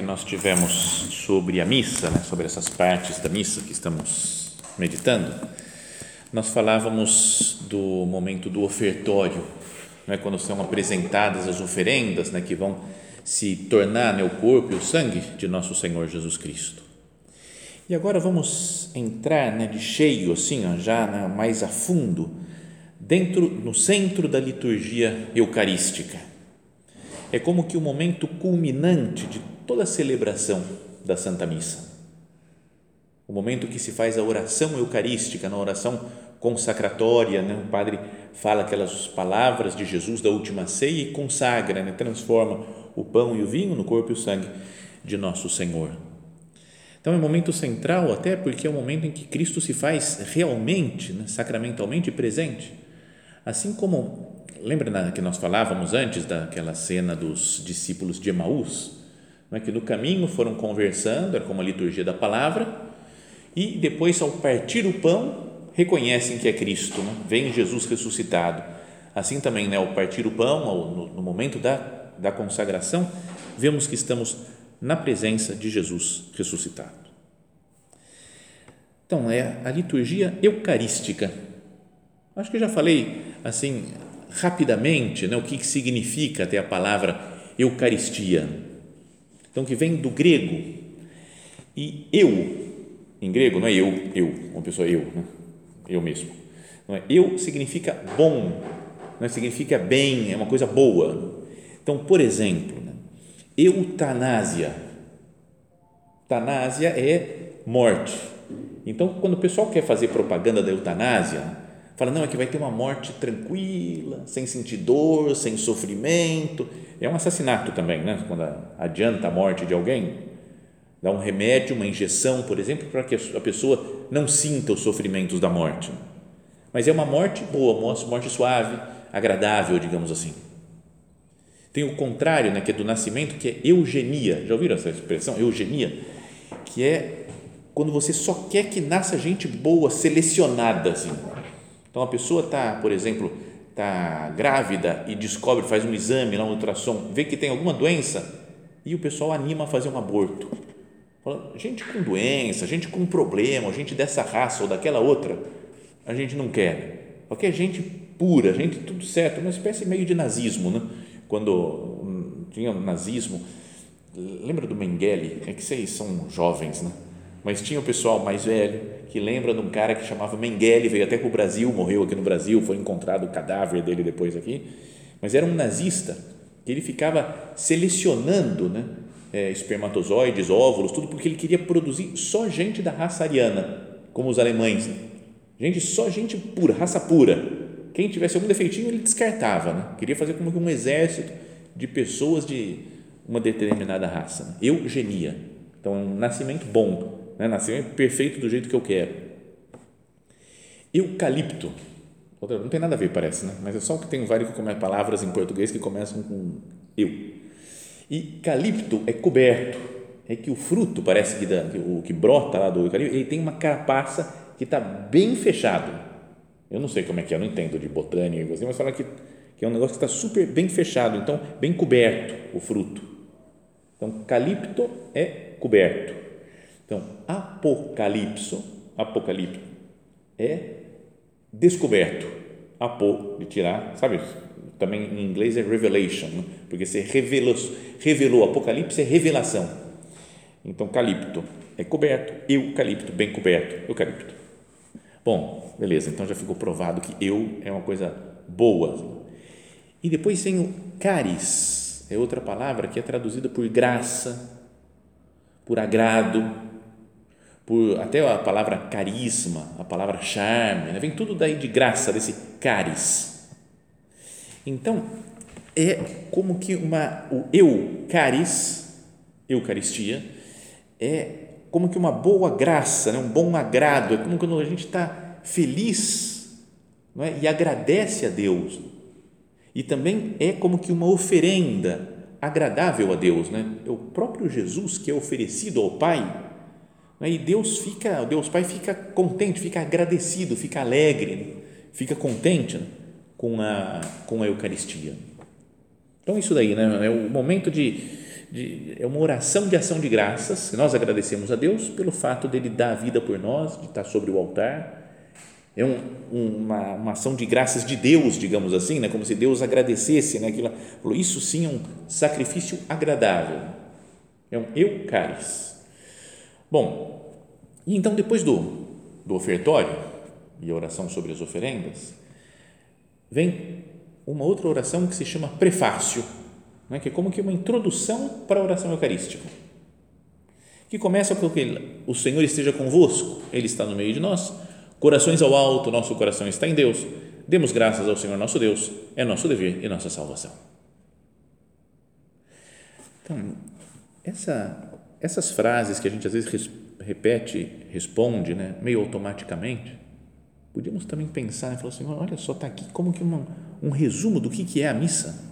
que nós tivemos sobre a missa, né, sobre essas partes da missa que estamos meditando, nós falávamos do momento do ofertório, né, quando são apresentadas as oferendas né, que vão se tornar né, o corpo e o sangue de nosso Senhor Jesus Cristo. E agora vamos entrar né, de cheio, assim, ó, já né, mais a fundo, dentro, no centro da liturgia eucarística é como que o momento culminante de toda a celebração da Santa Missa. O momento que se faz a oração eucarística, na oração consacratória, né? o padre fala aquelas palavras de Jesus da última ceia e consagra, né? transforma o pão e o vinho no corpo e o sangue de nosso Senhor. Então é um momento central, até porque é o um momento em que Cristo se faz realmente, né? sacramentalmente presente. Assim como lembra que nós falávamos antes daquela cena dos discípulos de Emaús, é que no caminho foram conversando, era como a liturgia da palavra, e depois ao partir o pão reconhecem que é Cristo, né? vem Jesus ressuscitado. Assim também, né, ao partir o pão, ao, no, no momento da, da consagração, vemos que estamos na presença de Jesus ressuscitado. Então, é a liturgia eucarística. Acho que já falei assim rapidamente né, o que significa até a palavra Eucaristia. Então, que vem do grego. E eu, em grego, não é eu, eu, uma pessoa eu, né? eu mesmo. Não é? Eu significa bom, não é? significa bem, é uma coisa boa. Então, por exemplo, né? eutanásia. É morte. Então, quando o pessoal quer fazer propaganda da eutanásia, Fala, não, é que vai ter uma morte tranquila, sem sentir dor, sem sofrimento. É um assassinato também, né? Quando adianta a morte de alguém, dá um remédio, uma injeção, por exemplo, para que a pessoa não sinta os sofrimentos da morte. Mas é uma morte boa, morte suave, agradável, digamos assim. Tem o contrário, né, que é do nascimento, que é eugenia. Já ouviram essa expressão, eugenia? Que é quando você só quer que nasça gente boa, selecionada, assim então a pessoa está, por exemplo, está grávida e descobre, faz um exame lá, um ultrassom, vê que tem alguma doença e o pessoal anima a fazer um aborto. Fala, gente com doença, gente com problema, gente dessa raça ou daquela outra, a gente não quer. Porque é gente pura, gente tudo certo, uma espécie meio de nazismo, né? Quando hum, tinha o nazismo, lembra do Mengele? É que vocês são jovens, né? Mas tinha o pessoal mais velho que lembra de um cara que chamava Mengele, veio até para o Brasil, morreu aqui no Brasil, foi encontrado o cadáver dele depois aqui, mas era um nazista que ele ficava selecionando né, é, espermatozoides, óvulos, tudo porque ele queria produzir só gente da raça ariana, como os alemães, né? gente só gente pura, raça pura. Quem tivesse algum defeitinho ele descartava, né? queria fazer como um exército de pessoas de uma determinada raça, né? eugenia. Então, é um nascimento bom, né? nascimento perfeito do jeito que eu quero. Eucalipto, não tem nada a ver, parece, né? mas é só que tem várias palavras em português que começam com eu. E calipto é coberto, é que o fruto, parece que, da, que o que brota lá do eucalipto, ele tem uma carapaça que está bem fechado. Eu não sei como é que é, eu não entendo de botânica, mas fala que, que é um negócio que está super bem fechado, então bem coberto o fruto. Então, calipto é coberto. Então, apocalipso, apocalipto é descoberto. Apo, de tirar, sabe? Também em inglês é revelation, né? porque você revelou, revelou, apocalipse é revelação. Então, calipto é coberto, eucalipto, bem coberto, eucalipto. Bom, beleza, então já ficou provado que eu é uma coisa boa. E depois tem o caris, é outra palavra que é traduzida por graça, por agrado, por até a palavra carisma, a palavra charme, né? vem tudo daí de graça, desse caris. Então, é como que uma, o eu caris, eucaristia, é como que uma boa graça, né? um bom agrado, é como quando a gente está feliz não é? e agradece a Deus. E também é como que uma oferenda agradável a Deus. Né? É o próprio Jesus que é oferecido ao Pai? E Deus fica, Deus Pai fica contente, fica agradecido, fica alegre, né? fica contente né? com, a, com a Eucaristia. Então, isso daí né? é o momento de, de, é uma oração de ação de graças. Nós agradecemos a Deus pelo fato dele dar a vida por nós, de estar sobre o altar. É um, uma, uma ação de graças de Deus, digamos assim, né? como se Deus agradecesse. Né? Aquilo, isso sim é um sacrifício agradável. É um eucaris. Bom, e então depois do, do ofertório e a oração sobre as oferendas, vem uma outra oração que se chama prefácio, né, que é como que uma introdução para a oração eucarística, que começa com que o Senhor esteja convosco, Ele está no meio de nós, corações ao alto, nosso coração está em Deus, demos graças ao Senhor nosso Deus, é nosso dever e nossa salvação. Então, essa essas frases que a gente às vezes repete, responde, né, meio automaticamente, podíamos também pensar e falar assim, olha só, está aqui como que uma, um resumo do que, que é a missa.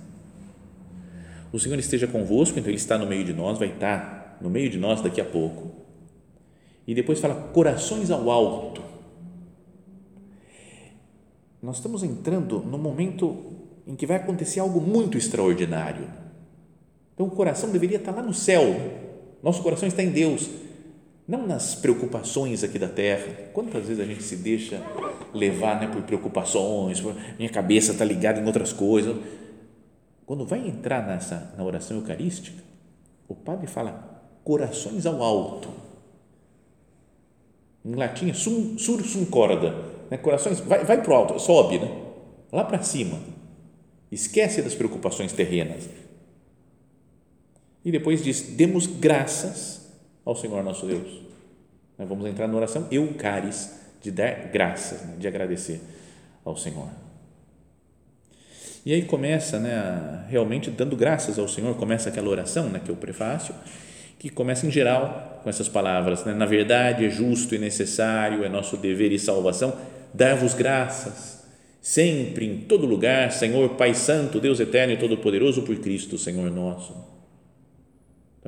O Senhor esteja convosco, então Ele está no meio de nós, vai estar no meio de nós daqui a pouco. E depois fala corações ao alto. Nós estamos entrando no momento em que vai acontecer algo muito extraordinário. Então o coração deveria estar lá no céu, nosso coração está em Deus, não nas preocupações aqui da terra. Quantas vezes a gente se deixa levar né, por preocupações, por, minha cabeça está ligada em outras coisas. Quando vai entrar nessa na oração eucarística, o padre fala corações ao alto. Em latim, sum, sur sum corda, né? corações, vai, vai para o alto, sobe, né? lá para cima. Esquece das preocupações terrenas e depois diz: demos graças ao Senhor nosso Deus. Vamos entrar na oração eucaris, de dar graças, né, de agradecer ao Senhor. E aí começa, né, realmente dando graças ao Senhor, começa aquela oração, né, que é o prefácio, que começa em geral com essas palavras, né, na verdade é justo e necessário, é nosso dever e salvação dar-vos graças, sempre, em todo lugar, Senhor Pai Santo, Deus Eterno e Todo-Poderoso, por Cristo, Senhor nosso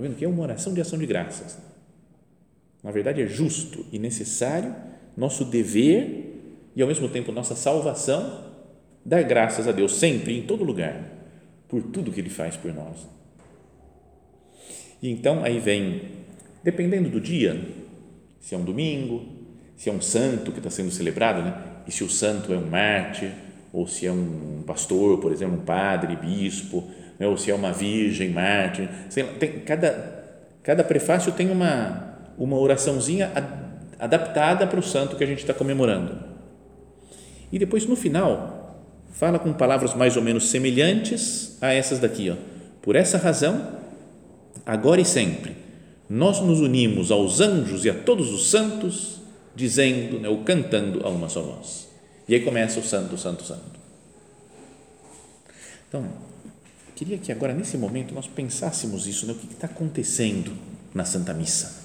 Está vendo que é uma oração de ação de graças. Na verdade, é justo e necessário, nosso dever e, ao mesmo tempo, nossa salvação, dar graças a Deus sempre, em todo lugar, por tudo que Ele faz por nós. E então, aí vem, dependendo do dia, se é um domingo, se é um santo que está sendo celebrado, né? e se o santo é um mártir, ou se é um pastor, por exemplo, um padre, bispo, né? ou se é uma virgem, mártir, sei lá, tem, cada, cada prefácio tem uma, uma oraçãozinha adaptada para o santo que a gente está comemorando. E depois, no final, fala com palavras mais ou menos semelhantes a essas daqui. Ó. Por essa razão, agora e sempre, nós nos unimos aos anjos e a todos os santos, dizendo, né, ou cantando a uma só voz. E aí começa o santo, santo, santo. Então, Queria que agora, nesse momento, nós pensássemos isso, né? o que está acontecendo na Santa Missa.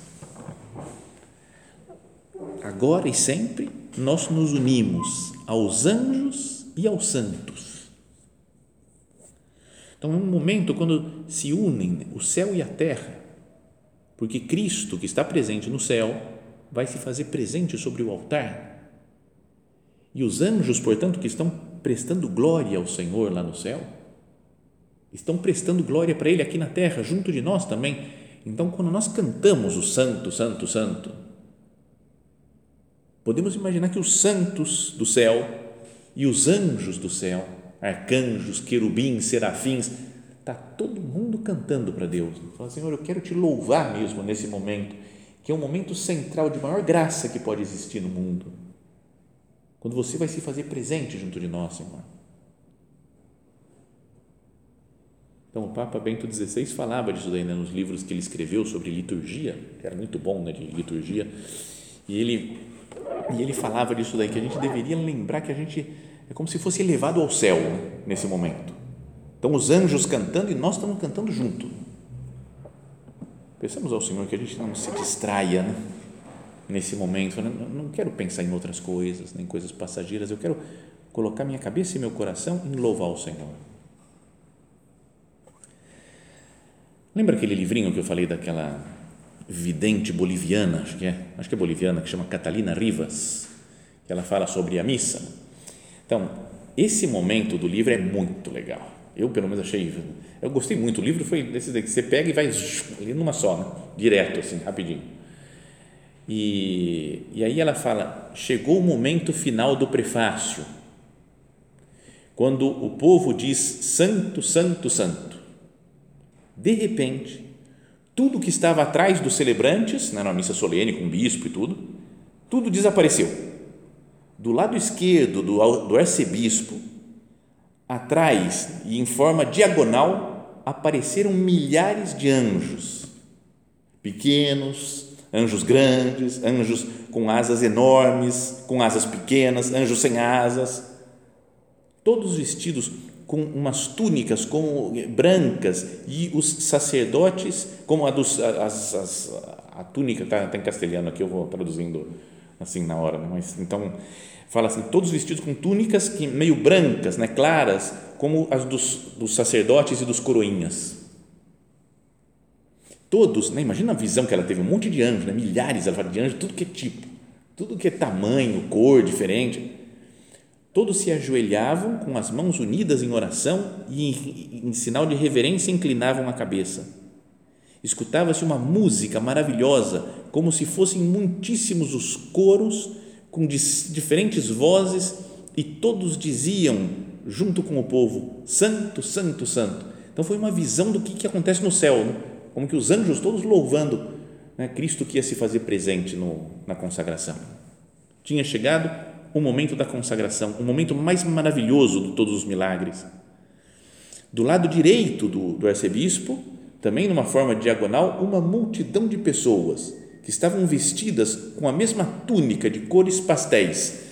Agora e sempre, nós nos unimos aos anjos e aos santos. Então, é um momento quando se unem o céu e a terra, porque Cristo, que está presente no céu, vai se fazer presente sobre o altar. E os anjos, portanto, que estão prestando glória ao Senhor lá no céu, estão prestando glória para Ele aqui na terra, junto de nós também. Então, quando nós cantamos o Santo, Santo, Santo, podemos imaginar que os santos do céu e os anjos do céu, arcanjos, querubins, serafins, está todo mundo cantando para Deus. Fala, Senhor, eu quero te louvar mesmo nesse momento, que é um momento central de maior graça que pode existir no mundo. quando você vai se fazer presente junto de nós, Senhor. Então, o Papa Bento XVI falava disso daí né, nos livros que ele escreveu sobre liturgia, que era muito bom, né, de liturgia, e ele, e ele falava disso daí, que a gente deveria lembrar que a gente é como se fosse elevado ao céu né, nesse momento. Então, os anjos cantando e nós estamos cantando junto. Pensamos ao Senhor que a gente não se distraia né, nesse momento. Eu não quero pensar em outras coisas, nem coisas passageiras. Eu quero colocar minha cabeça e meu coração em louvar o Senhor. Lembra aquele livrinho que eu falei daquela vidente boliviana, acho que é, acho que é boliviana, que chama Catalina Rivas, que ela fala sobre a missa. Então, esse momento do livro é muito legal. Eu, pelo menos, achei. Eu gostei muito. O livro foi desses que você pega e vai ali numa só, né? direto, assim, rapidinho. E, e aí ela fala: chegou o momento final do prefácio, quando o povo diz Santo, Santo, Santo de repente, tudo que estava atrás dos celebrantes, né, na missa solene com o bispo e tudo, tudo desapareceu. Do lado esquerdo do, do arcebispo, atrás e em forma diagonal, apareceram milhares de anjos, pequenos, anjos grandes, anjos com asas enormes, com asas pequenas, anjos sem asas, todos vestidos com umas túnicas como brancas e os sacerdotes como a dos as, as, a túnica está tá em castelhano aqui eu vou traduzindo assim na hora né? mas então fala assim todos vestidos com túnicas que meio brancas né claras como as dos, dos sacerdotes e dos coroinhas todos né? imagina a visão que ela teve um monte de anjos né? milhares ela fala de anjos tudo que é tipo tudo que é tamanho cor diferente Todos se ajoelhavam com as mãos unidas em oração e, em, em sinal de reverência, inclinavam a cabeça. Escutava-se uma música maravilhosa, como se fossem muitíssimos os coros, com diferentes vozes, e todos diziam, junto com o povo: Santo, Santo, Santo. Então foi uma visão do que, que acontece no céu, né? como que os anjos todos louvando né? Cristo que ia se fazer presente no, na consagração. Tinha chegado o momento da consagração, o momento mais maravilhoso de todos os milagres. Do lado direito do, do arcebispo, também numa forma diagonal, uma multidão de pessoas que estavam vestidas com a mesma túnica de cores pastéis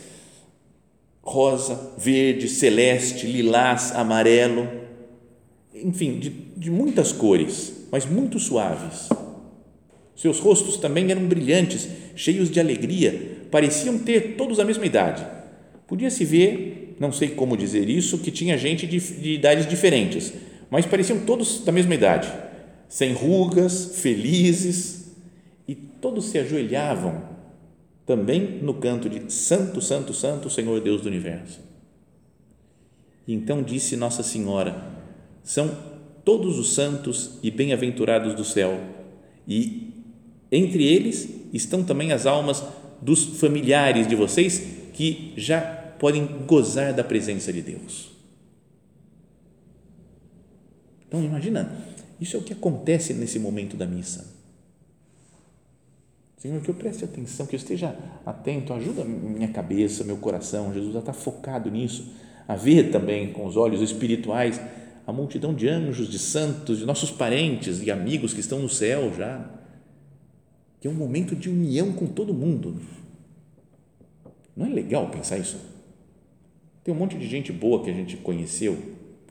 rosa, verde, celeste, lilás, amarelo, enfim, de, de muitas cores, mas muito suaves. Seus rostos também eram brilhantes, cheios de alegria, pareciam ter todos a mesma idade. Podia-se ver, não sei como dizer isso, que tinha gente de, de idades diferentes, mas pareciam todos da mesma idade, sem rugas, felizes, e todos se ajoelhavam também no canto de Santo, Santo, Santo, Senhor Deus do Universo. E então disse Nossa Senhora: são todos os santos e bem-aventurados do céu, e entre eles estão também as almas dos familiares de vocês que já podem gozar da presença de Deus. Então, imagina, isso é o que acontece nesse momento da missa. Senhor, que eu preste atenção, que eu esteja atento, ajuda minha cabeça, meu coração, Jesus, a estar focado nisso, a ver também com os olhos espirituais a multidão de anjos, de santos, de nossos parentes e amigos que estão no céu já que é um momento de união com todo mundo. Não é legal pensar isso? Tem um monte de gente boa que a gente conheceu,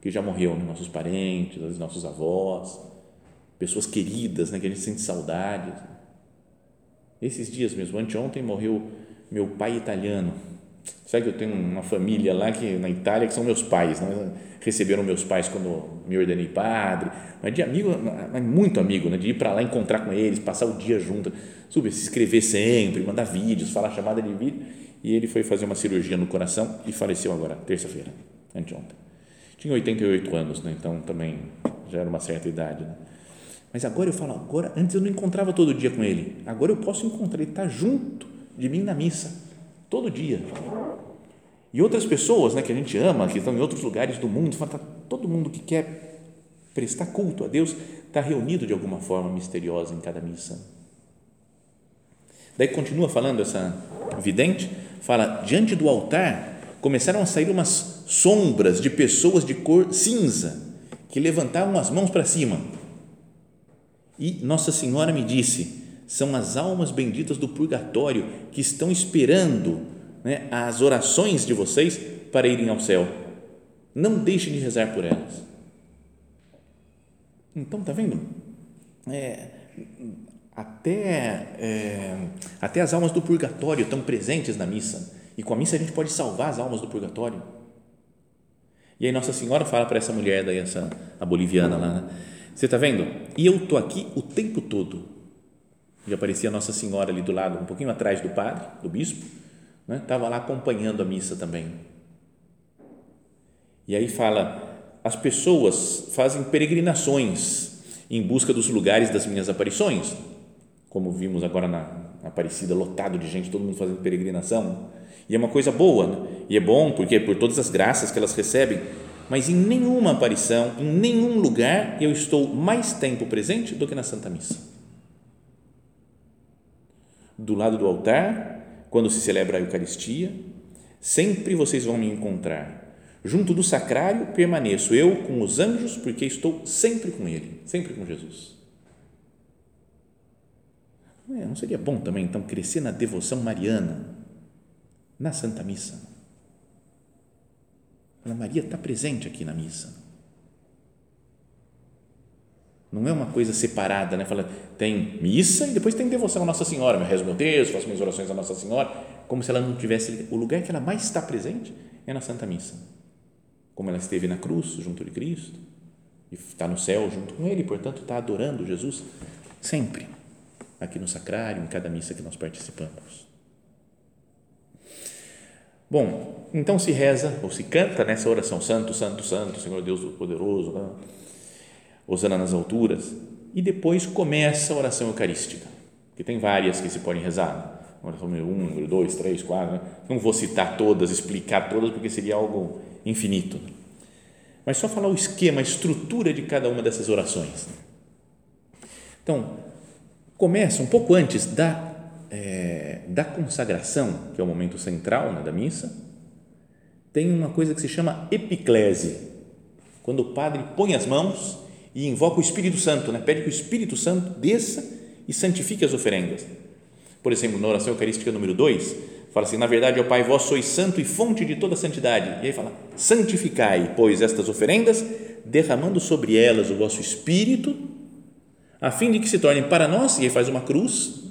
que já morreu, né? nossos parentes, nossos avós, pessoas queridas, né? que a gente sente saudades. Esses dias mesmo, anteontem morreu meu pai italiano. Sabe que eu tenho uma família lá que na Itália que são meus pais, né? receberam meus pais quando me ordenei padre, mas de amigo, mas muito amigo, né? de ir para lá encontrar com eles, passar o dia junto, subir, se escrever sempre, mandar vídeos, falar chamada de vídeo. E ele foi fazer uma cirurgia no coração e faleceu agora, terça-feira, anteontem. Tinha 88 anos, né? então também já era uma certa idade. Né? Mas agora eu falo, agora, antes eu não encontrava todo dia com ele, agora eu posso encontrar, ele está junto de mim na missa, todo dia. E outras pessoas né, que a gente ama, que estão em outros lugares do mundo, tá, todo mundo que quer prestar culto a Deus está reunido de alguma forma misteriosa em cada missa. Daí continua falando essa vidente, fala, diante do altar começaram a sair umas sombras de pessoas de cor cinza que levantavam as mãos para cima. E Nossa Senhora me disse: são as almas benditas do purgatório que estão esperando né, as orações de vocês para irem ao céu. Não deixem de rezar por elas. Então, tá vendo? É, até, é, até as almas do purgatório estão presentes na missa. E com a missa a gente pode salvar as almas do purgatório. E aí Nossa Senhora fala para essa mulher, daí essa, a boliviana lá, né? Você está vendo? E eu estou aqui o tempo todo. E aparecia Nossa Senhora ali do lado, um pouquinho atrás do padre, do bispo, estava né? lá acompanhando a missa também. E aí fala: as pessoas fazem peregrinações em busca dos lugares das minhas aparições, como vimos agora na, Aparecida, lotado de gente, todo mundo fazendo peregrinação. E é uma coisa boa, né? e é bom porque por todas as graças que elas recebem, mas em nenhuma aparição, em nenhum lugar eu estou mais tempo presente do que na Santa Missa. Do lado do altar, quando se celebra a Eucaristia, sempre vocês vão me encontrar. Junto do sacrário permaneço eu com os anjos, porque estou sempre com Ele, sempre com Jesus. É, não seria bom também, então, crescer na devoção mariana, na Santa Missa? A Maria está presente aqui na missa. Não é uma coisa separada, né? Fala, tem missa e depois tem devoção à Nossa Senhora. Eu rezo meu texto, faço minhas orações à Nossa Senhora, como se ela não tivesse. O lugar que ela mais está presente é na Santa Missa. Como ela esteve na cruz, junto de Cristo, e está no céu junto com Ele, portanto, está adorando Jesus sempre, aqui no sacrário, em cada missa que nós participamos. Bom, então se reza ou se canta nessa oração Santo, Santo, Santo, Senhor Deus Poderoso, né? Osana nas alturas, e depois começa a oração eucarística, que tem várias que se podem rezar, oração número 1, número 2, 3, 4, né? não vou citar todas, explicar todas, porque seria algo infinito, mas só falar o esquema, a estrutura de cada uma dessas orações. Então, começa um pouco antes da é, da consagração, que é o momento central né, da missa, tem uma coisa que se chama epiclese, quando o padre põe as mãos e invoca o Espírito Santo, né, pede que o Espírito Santo desça e santifique as oferendas. Por exemplo, na oração eucarística número 2, fala assim: Na verdade, ó Pai, vós sois santo e fonte de toda santidade. E aí fala: Santificai, pois, estas oferendas, derramando sobre elas o vosso Espírito, a fim de que se tornem para nós, e aí faz uma cruz,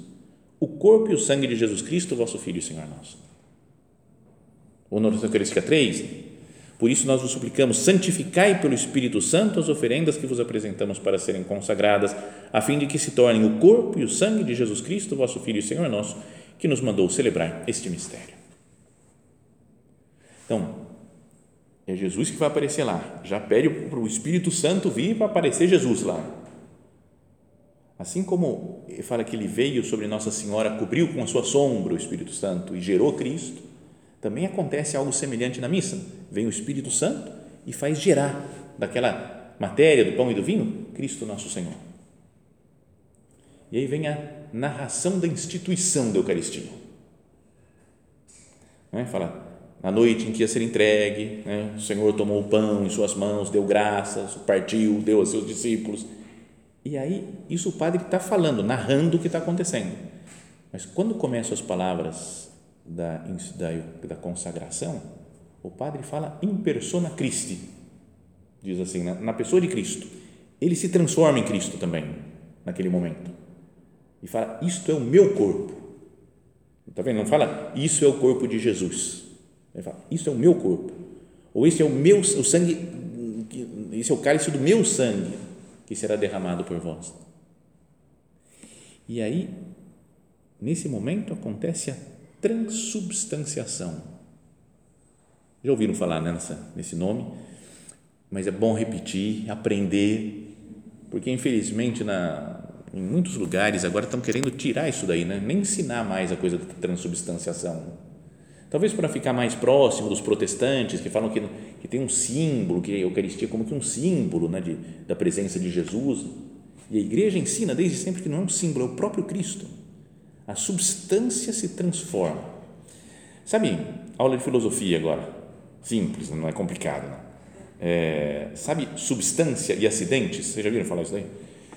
o corpo e o sangue de Jesus Cristo, vosso Filho e Senhor nosso. Ou na oração eucarística 3, por isso nós vos suplicamos, santificai pelo Espírito Santo as oferendas que vos apresentamos para serem consagradas, a fim de que se tornem o corpo e o sangue de Jesus Cristo, vosso Filho e Senhor nosso, que nos mandou celebrar este mistério. Então, é Jesus que vai aparecer lá. Já pede para o Espírito Santo vir para aparecer Jesus lá. Assim como fala que ele veio sobre Nossa Senhora, cobriu com a sua sombra o Espírito Santo e gerou Cristo, também acontece algo semelhante na missa. Vem o Espírito Santo e faz gerar daquela matéria do pão e do vinho Cristo nosso Senhor. E aí vem a narração da instituição da Eucaristia. é? Fala, na noite em que ia ser entregue, né? o Senhor tomou o pão em suas mãos, deu graças, partiu, deu aos seus discípulos e aí, isso o padre está falando, narrando o que está acontecendo. Mas quando começam as palavras da, da, da consagração, o padre fala in persona Christi, diz assim, na, na pessoa de Cristo. Ele se transforma em Cristo também, naquele momento. E fala: Isto é o meu corpo. Está vendo? Não fala: Isso é o corpo de Jesus. Ele fala: Isso é o meu corpo. Ou esse é o meu o sangue, esse é o cálice do meu sangue que será derramado por vós. E aí, nesse momento, acontece a transubstanciação. Já ouviram falar nessa, nesse nome? Mas é bom repetir, aprender, porque infelizmente na, em muitos lugares agora estão querendo tirar isso daí, né? nem ensinar mais a coisa da transubstanciação Talvez para ficar mais próximo dos protestantes, que falam que, que tem um símbolo, que a Eucaristia é como que um símbolo né, de, da presença de Jesus. E a igreja ensina desde sempre que não é um símbolo, é o próprio Cristo. A substância se transforma. Sabe, aula de filosofia agora, simples, não é complicado. Né? É, sabe, substância e acidentes? Vocês já viram falar isso daí?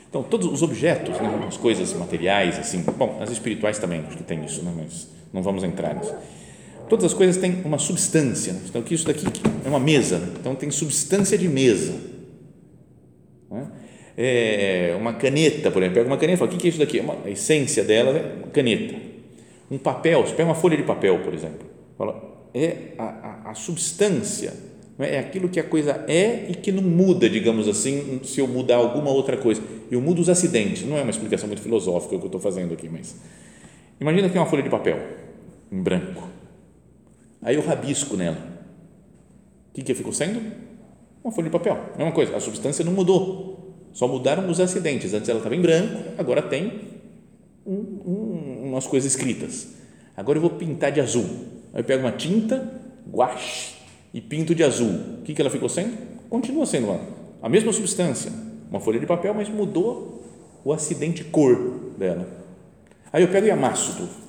Então, todos os objetos, né, as coisas materiais, assim, bom, as espirituais também, acho que tem isso, né, mas não vamos entrar nisso. Todas as coisas têm uma substância. Né? Então, que isso daqui é uma mesa, né? então tem substância de mesa. Né? É uma caneta, por exemplo, pega uma caneta e fala, o que é isso daqui? Uma, a essência dela é uma caneta. Um papel, você pega uma folha de papel, por exemplo, fala, é a, a, a substância, é aquilo que a coisa é e que não muda, digamos assim, se eu mudar alguma outra coisa. Eu mudo os acidentes, não é uma explicação muito filosófica o que eu estou fazendo aqui, mas imagina que é uma folha de papel em branco. Aí eu rabisco nela. O que, que ficou sendo? Uma folha de papel. Mesma coisa, a substância não mudou. Só mudaram os acidentes. Antes ela estava em branco, agora tem um, um, umas coisas escritas. Agora eu vou pintar de azul. Aí eu pego uma tinta, guache e pinto de azul. O que, que ela ficou sendo? Continua sendo uma, a mesma substância, uma folha de papel, mas mudou o acidente cor dela. Aí eu pego e amasso tudo.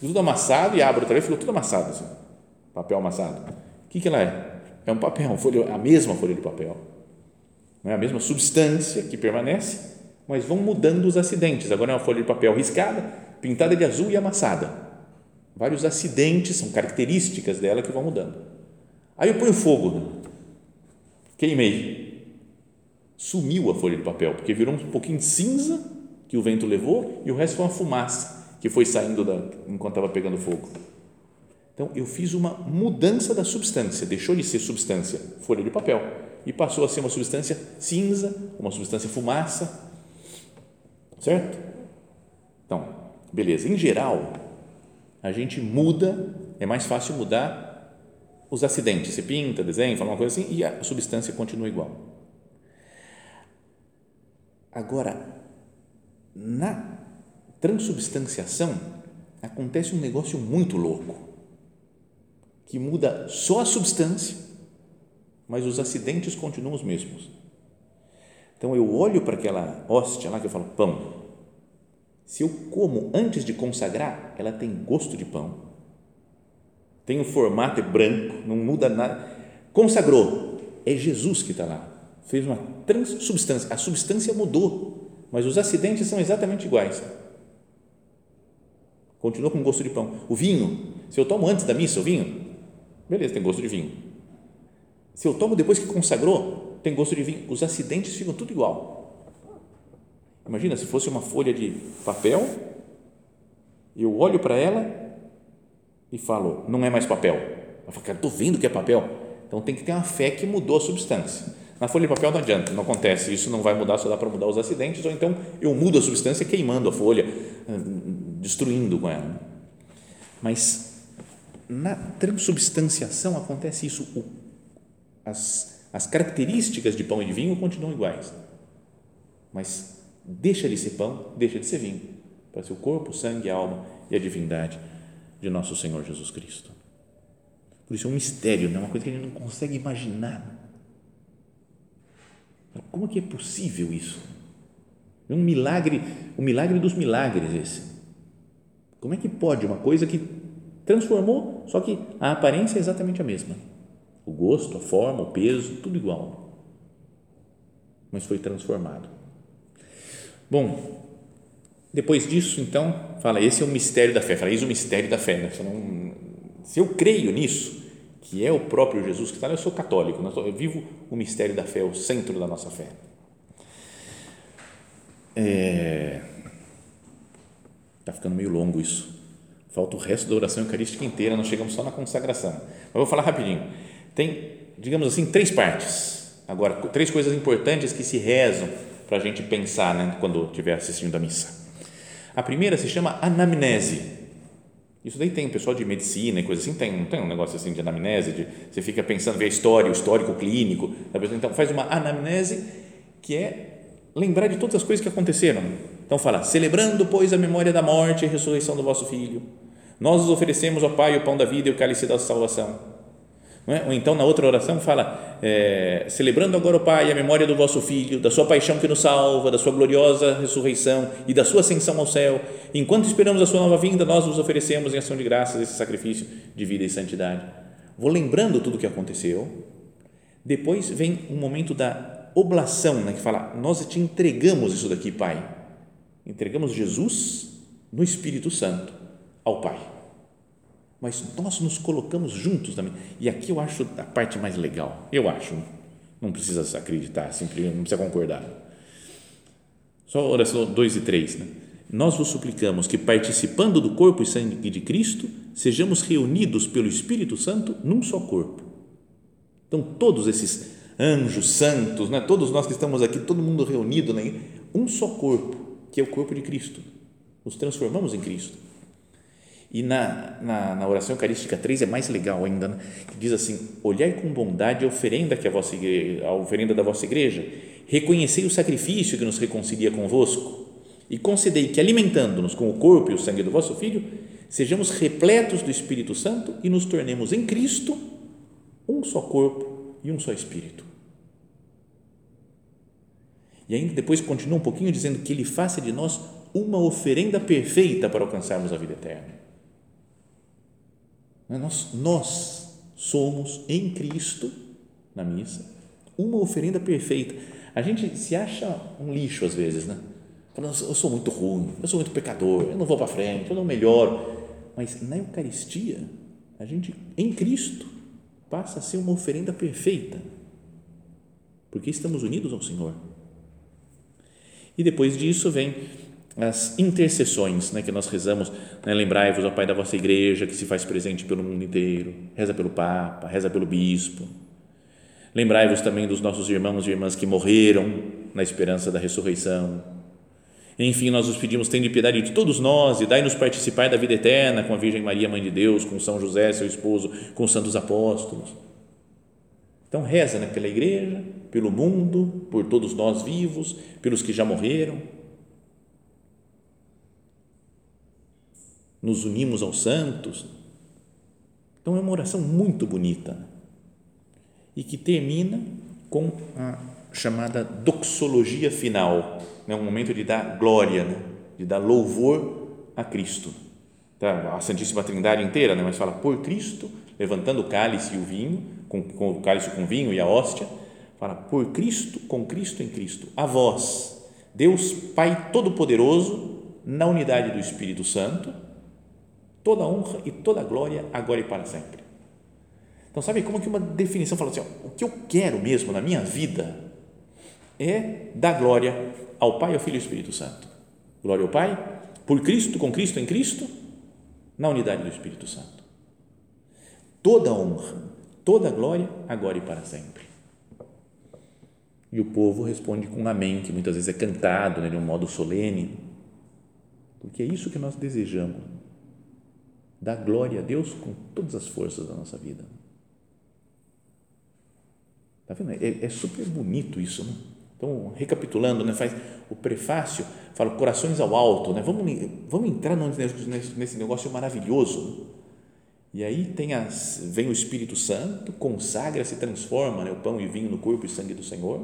Tudo amassado e abro outra vez, ficou tudo amassado assim papel amassado. O que, que ela é? É um papel, folha, a mesma folha de papel. Não é a mesma substância que permanece, mas vão mudando os acidentes. Agora é uma folha de papel riscada, pintada de azul e amassada. Vários acidentes são características dela que vão mudando. Aí eu ponho fogo, queimei. Sumiu a folha de papel, porque virou um pouquinho cinza que o vento levou e o resto foi uma fumaça que foi saindo da, enquanto estava pegando fogo. Então, eu fiz uma mudança da substância, deixou de ser substância folha de papel e passou a ser uma substância cinza, uma substância fumaça, certo? Então, beleza. Em geral, a gente muda, é mais fácil mudar os acidentes. Você pinta, desenha, fala uma coisa assim e a substância continua igual. Agora, na transubstanciação, acontece um negócio muito louco que muda só a substância, mas os acidentes continuam os mesmos. Então eu olho para aquela hóstia lá que eu falo pão. Se eu como antes de consagrar, ela tem gosto de pão. Tem o formato é branco, não muda nada. Consagrou, é Jesus que está lá. Fez uma transubstância. A substância mudou, mas os acidentes são exatamente iguais. Continua com gosto de pão. O vinho, se eu tomo antes da missa o vinho, Beleza, tem gosto de vinho. Se eu tomo depois que consagrou, tem gosto de vinho. Os acidentes ficam tudo igual. Imagina se fosse uma folha de papel, eu olho para ela e falo, não é mais papel. Eu falo, cara, estou vendo que é papel. Então tem que ter uma fé que mudou a substância. Na folha de papel não adianta, não acontece, isso não vai mudar, só dá para mudar os acidentes, ou então eu mudo a substância queimando a folha, destruindo com ela. Mas na transubstanciação acontece isso. O, as, as características de pão e de vinho continuam iguais, mas deixa de ser pão, deixa de ser vinho, para ser o corpo, sangue, alma e a divindade de nosso Senhor Jesus Cristo. Por isso é um mistério, é uma coisa que a gente não consegue imaginar. Como que é possível isso? É um milagre, o um milagre dos milagres esse. Como é que pode uma coisa que Transformou, só que a aparência é exatamente a mesma. O gosto, a forma, o peso, tudo igual. Mas foi transformado. Bom, depois disso, então, fala, esse é o mistério da fé. Fala, é o mistério da fé. Né? Se eu creio nisso, que é o próprio Jesus que está lá, eu sou católico, né? eu vivo o mistério da fé, o centro da nossa fé. Está é, tá ficando meio longo isso. Falta o resto da oração eucarística inteira, nós chegamos só na consagração. Mas vou falar rapidinho. Tem, digamos assim, três partes. Agora, três coisas importantes que se rezam para a gente pensar né, quando estiver assistindo a missa. A primeira se chama anamnese. Isso daí tem pessoal de medicina e coisa assim, tem, não tem um negócio assim de anamnese, de você fica pensando, vê a história, o histórico clínico, então faz uma anamnese que é lembrar de todas as coisas que aconteceram. Então fala, celebrando, pois, a memória da morte e ressurreição do vosso Filho, nós os oferecemos ao Pai o pão da vida e o cálice da salvação. É? Ou então, na outra oração, fala: é, celebrando agora o Pai a memória do vosso Filho, da sua paixão que nos salva, da sua gloriosa ressurreição e da sua ascensão ao céu. Enquanto esperamos a sua nova vinda, nós nos oferecemos em ação de graças esse sacrifício de vida e santidade. Vou lembrando tudo o que aconteceu. Depois vem um momento da oblação, né, que fala: Nós te entregamos isso daqui, Pai. Entregamos Jesus no Espírito Santo ao Pai mas nós nos colocamos juntos também. E aqui eu acho a parte mais legal. Eu acho. Não precisa acreditar, simplesmente não precisa concordar. Só oração 2 e 3. Né? Nós vos suplicamos que, participando do corpo e sangue de Cristo, sejamos reunidos pelo Espírito Santo num só corpo. Então, todos esses anjos santos, né? todos nós que estamos aqui, todo mundo reunido, né? um só corpo, que é o corpo de Cristo. Nos transformamos em Cristo. E na, na, na, oração eucarística 3 é mais legal ainda, né? que diz assim: Olhai com bondade a oferenda, que a, vossa igreja, a oferenda da vossa igreja, reconhecei o sacrifício que nos reconcilia convosco, e concedei que, alimentando-nos com o corpo e o sangue do vosso Filho, sejamos repletos do Espírito Santo e nos tornemos em Cristo um só corpo e um só Espírito. E ainda depois continua um pouquinho dizendo que Ele faça de nós uma oferenda perfeita para alcançarmos a vida eterna. Né? Nós, nós somos em Cristo, na missa, uma oferenda perfeita. A gente se acha um lixo às vezes, né? Falando, eu sou muito ruim, eu sou muito pecador, eu não vou para frente, eu não melhoro. Mas na Eucaristia, a gente, em Cristo, passa a ser uma oferenda perfeita, porque estamos unidos ao Senhor. E depois disso vem as intercessões né, que nós rezamos, né, lembrai-vos, ó Pai da vossa igreja, que se faz presente pelo mundo inteiro, reza pelo Papa, reza pelo Bispo, lembrai-vos também dos nossos irmãos e irmãs que morreram na esperança da ressurreição, enfim, nós os pedimos, tende piedade de todos nós e dai-nos participar da vida eterna com a Virgem Maria, Mãe de Deus, com São José, seu esposo, com os santos apóstolos. Então, reza né, pela igreja, pelo mundo, por todos nós vivos, pelos que já morreram nos unimos aos santos. Então é uma oração muito bonita e que termina com a chamada doxologia final, né? um momento de dar glória, né? de dar louvor a Cristo. Tá? A Santíssima Trindade inteira, né? mas fala por Cristo, levantando o cálice e o vinho, com, com o cálice com vinho e a hóstia, fala por Cristo, com Cristo em Cristo, a vós, Deus Pai Todo-Poderoso, na unidade do Espírito Santo, toda honra e toda glória agora e para sempre. Então, sabe como que uma definição fala assim, ó, o que eu quero mesmo na minha vida é dar glória ao Pai, ao Filho e ao Espírito Santo. Glória ao Pai, por Cristo, com Cristo, em Cristo, na unidade do Espírito Santo. Toda honra, toda glória, agora e para sempre. E o povo responde com um amém, que muitas vezes é cantado né, de um modo solene, porque é isso que nós desejamos dar glória a Deus com todas as forças da nossa vida. Tá vendo? É, é super bonito isso, né? Então, recapitulando, né, faz o prefácio, fala corações ao alto, né? Vamos, vamos entrar nesse, negócio maravilhoso. E aí tem as, vem o Espírito Santo, consagra, se transforma, né, o pão e vinho no corpo e sangue do Senhor.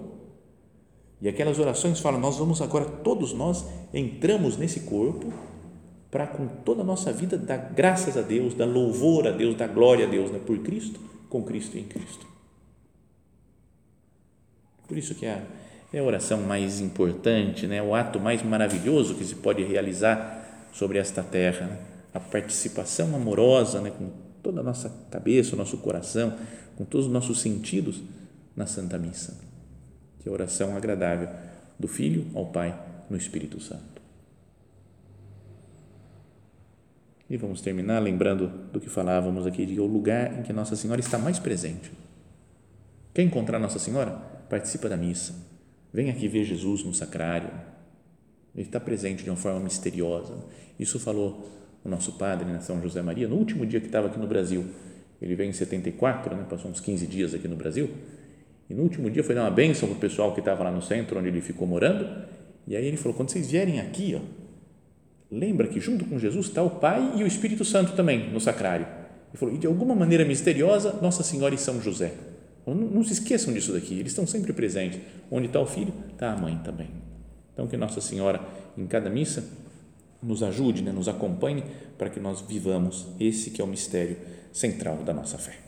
E aquelas orações falam: nós vamos agora, todos nós entramos nesse corpo para com toda a nossa vida dar graças a Deus, dar louvor a Deus, dar glória a Deus, né? por Cristo, com Cristo e em Cristo. Por isso que é, é a oração mais importante, né? o ato mais maravilhoso que se pode realizar sobre esta terra, né? a participação amorosa né? com toda a nossa cabeça, o nosso coração, com todos os nossos sentidos na Santa Missa, que é a oração agradável do Filho ao Pai no Espírito Santo. E vamos terminar lembrando do que falávamos aqui, de o lugar em que Nossa Senhora está mais presente. Quer encontrar Nossa Senhora? Participa da missa. Vem aqui ver Jesus no sacrário. Ele está presente de uma forma misteriosa. Isso falou o nosso padre, né, São José Maria, no último dia que estava aqui no Brasil. Ele veio em 74, né, passou uns 15 dias aqui no Brasil. E no último dia foi dar uma bênção para o pessoal que estava lá no centro, onde ele ficou morando. E aí ele falou: quando vocês vierem aqui, ó, Lembra que junto com Jesus está o Pai e o Espírito Santo também no sacrário. Falou, e de alguma maneira misteriosa, Nossa Senhora e São José. Não, não se esqueçam disso daqui, eles estão sempre presentes. Onde está o filho, está a mãe também. Então, que Nossa Senhora, em cada missa, nos ajude, né, nos acompanhe para que nós vivamos esse que é o mistério central da nossa fé.